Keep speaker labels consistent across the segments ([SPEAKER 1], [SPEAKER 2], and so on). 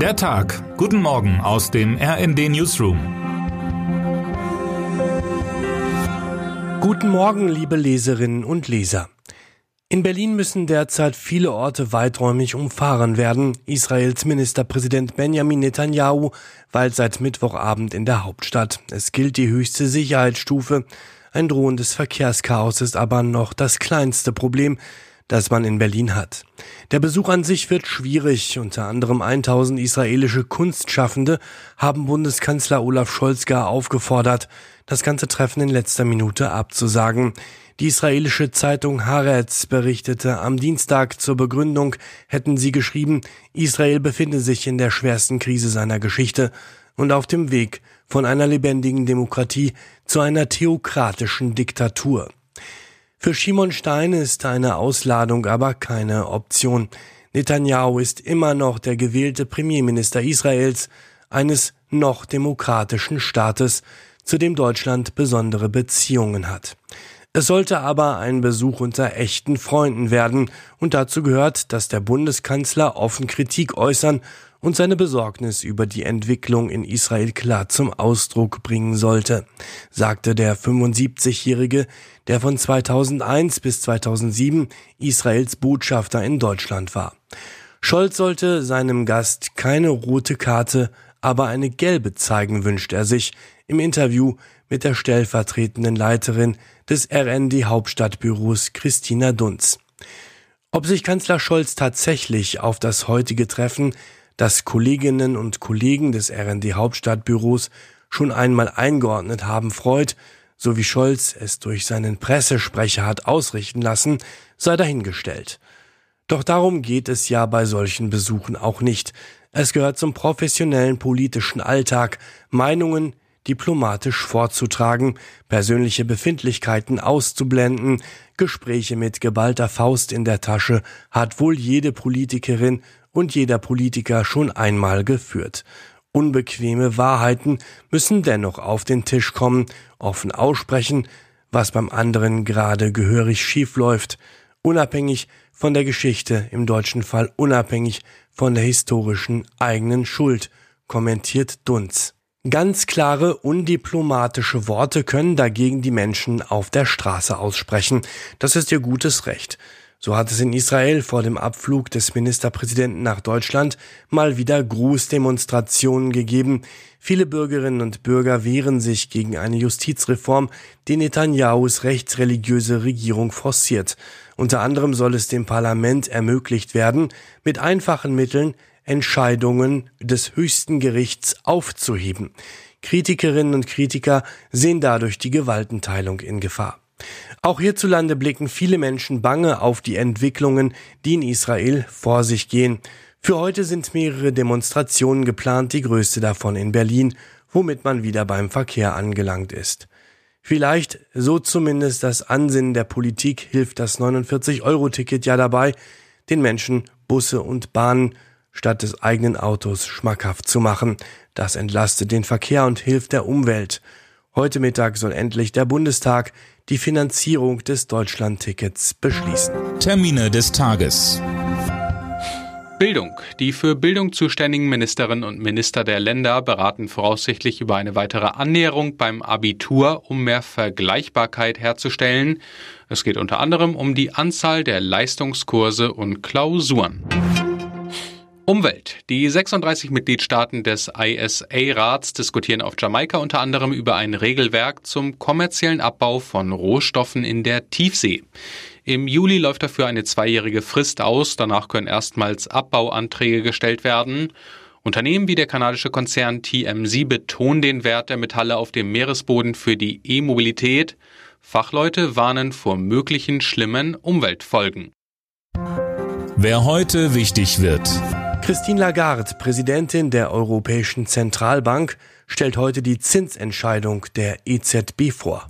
[SPEAKER 1] Der Tag. Guten Morgen aus dem RND Newsroom.
[SPEAKER 2] Guten Morgen, liebe Leserinnen und Leser. In Berlin müssen derzeit viele Orte weiträumig umfahren werden. Israels Ministerpräsident Benjamin Netanyahu weilt seit Mittwochabend in der Hauptstadt. Es gilt die höchste Sicherheitsstufe. Ein drohendes Verkehrschaos ist aber noch das kleinste Problem das man in Berlin hat. Der Besuch an sich wird schwierig. Unter anderem 1000 israelische Kunstschaffende haben Bundeskanzler Olaf Scholz gar aufgefordert, das ganze Treffen in letzter Minute abzusagen. Die israelische Zeitung Haaretz berichtete am Dienstag zur Begründung, hätten sie geschrieben, Israel befinde sich in der schwersten Krise seiner Geschichte und auf dem Weg von einer lebendigen Demokratie zu einer theokratischen Diktatur. Für Shimon Stein ist eine Ausladung aber keine Option. Netanyahu ist immer noch der gewählte Premierminister Israels, eines noch demokratischen Staates, zu dem Deutschland besondere Beziehungen hat. Es sollte aber ein Besuch unter echten Freunden werden, und dazu gehört, dass der Bundeskanzler offen Kritik äußern und seine Besorgnis über die Entwicklung in Israel klar zum Ausdruck bringen sollte, sagte der 75-Jährige, der von 2001 bis 2007 Israels Botschafter in Deutschland war. Scholz sollte seinem Gast keine rote Karte, aber eine gelbe zeigen, wünscht er sich im Interview mit der stellvertretenden Leiterin des RND Hauptstadtbüros Christina Dunz. Ob sich Kanzler Scholz tatsächlich auf das heutige Treffen das Kolleginnen und Kollegen des RND Hauptstadtbüros schon einmal eingeordnet haben, freut, so wie Scholz es durch seinen Pressesprecher hat ausrichten lassen, sei dahingestellt. Doch darum geht es ja bei solchen Besuchen auch nicht. Es gehört zum professionellen politischen Alltag, Meinungen diplomatisch vorzutragen, persönliche Befindlichkeiten auszublenden, Gespräche mit geballter Faust in der Tasche hat wohl jede Politikerin und jeder Politiker schon einmal geführt. Unbequeme Wahrheiten müssen dennoch auf den Tisch kommen, offen aussprechen, was beim anderen gerade gehörig schief läuft, unabhängig von der Geschichte, im deutschen Fall unabhängig von der historischen eigenen Schuld, kommentiert Dunz. Ganz klare, undiplomatische Worte können dagegen die Menschen auf der Straße aussprechen. Das ist ihr gutes Recht. So hat es in Israel vor dem Abflug des Ministerpräsidenten nach Deutschland mal wieder Grußdemonstrationen gegeben. Viele Bürgerinnen und Bürger wehren sich gegen eine Justizreform, die Netanyahus rechtsreligiöse Regierung forciert. Unter anderem soll es dem Parlament ermöglicht werden, mit einfachen Mitteln Entscheidungen des höchsten Gerichts aufzuheben. Kritikerinnen und Kritiker sehen dadurch die Gewaltenteilung in Gefahr. Auch hierzulande blicken viele Menschen bange auf die Entwicklungen, die in Israel vor sich gehen. Für heute sind mehrere Demonstrationen geplant, die größte davon in Berlin, womit man wieder beim Verkehr angelangt ist. Vielleicht, so zumindest das Ansinnen der Politik, hilft das 49-Euro-Ticket ja dabei, den Menschen Busse und Bahnen statt des eigenen Autos schmackhaft zu machen. Das entlastet den Verkehr und hilft der Umwelt. Heute Mittag soll endlich der Bundestag die Finanzierung des Deutschlandtickets beschließen.
[SPEAKER 1] Termine des Tages.
[SPEAKER 3] Bildung. Die für Bildung zuständigen Ministerinnen und Minister der Länder beraten voraussichtlich über eine weitere Annäherung beim Abitur, um mehr Vergleichbarkeit herzustellen. Es geht unter anderem um die Anzahl der Leistungskurse und Klausuren. Umwelt. Die 36 Mitgliedstaaten des ISA-Rats diskutieren auf Jamaika unter anderem über ein Regelwerk zum kommerziellen Abbau von Rohstoffen in der Tiefsee. Im Juli läuft dafür eine zweijährige Frist aus. Danach können erstmals Abbauanträge gestellt werden. Unternehmen wie der kanadische Konzern TMC betonen den Wert der Metalle auf dem Meeresboden für die E-Mobilität. Fachleute warnen vor möglichen schlimmen Umweltfolgen.
[SPEAKER 1] Wer heute wichtig wird.
[SPEAKER 2] Christine Lagarde, Präsidentin der Europäischen Zentralbank, stellt heute die Zinsentscheidung der EZB vor.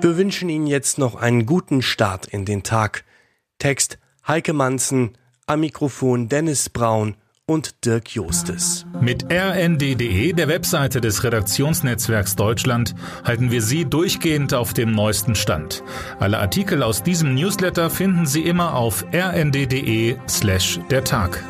[SPEAKER 2] Wir wünschen Ihnen jetzt noch einen guten Start in den Tag. Text Heike Manzen, am Mikrofon Dennis Braun und Dirk Jostes.
[SPEAKER 1] Mit rnd.de, der Webseite des Redaktionsnetzwerks Deutschland, halten wir Sie durchgehend auf dem neuesten Stand. Alle Artikel aus diesem Newsletter finden Sie immer auf rnd.de slash der Tag.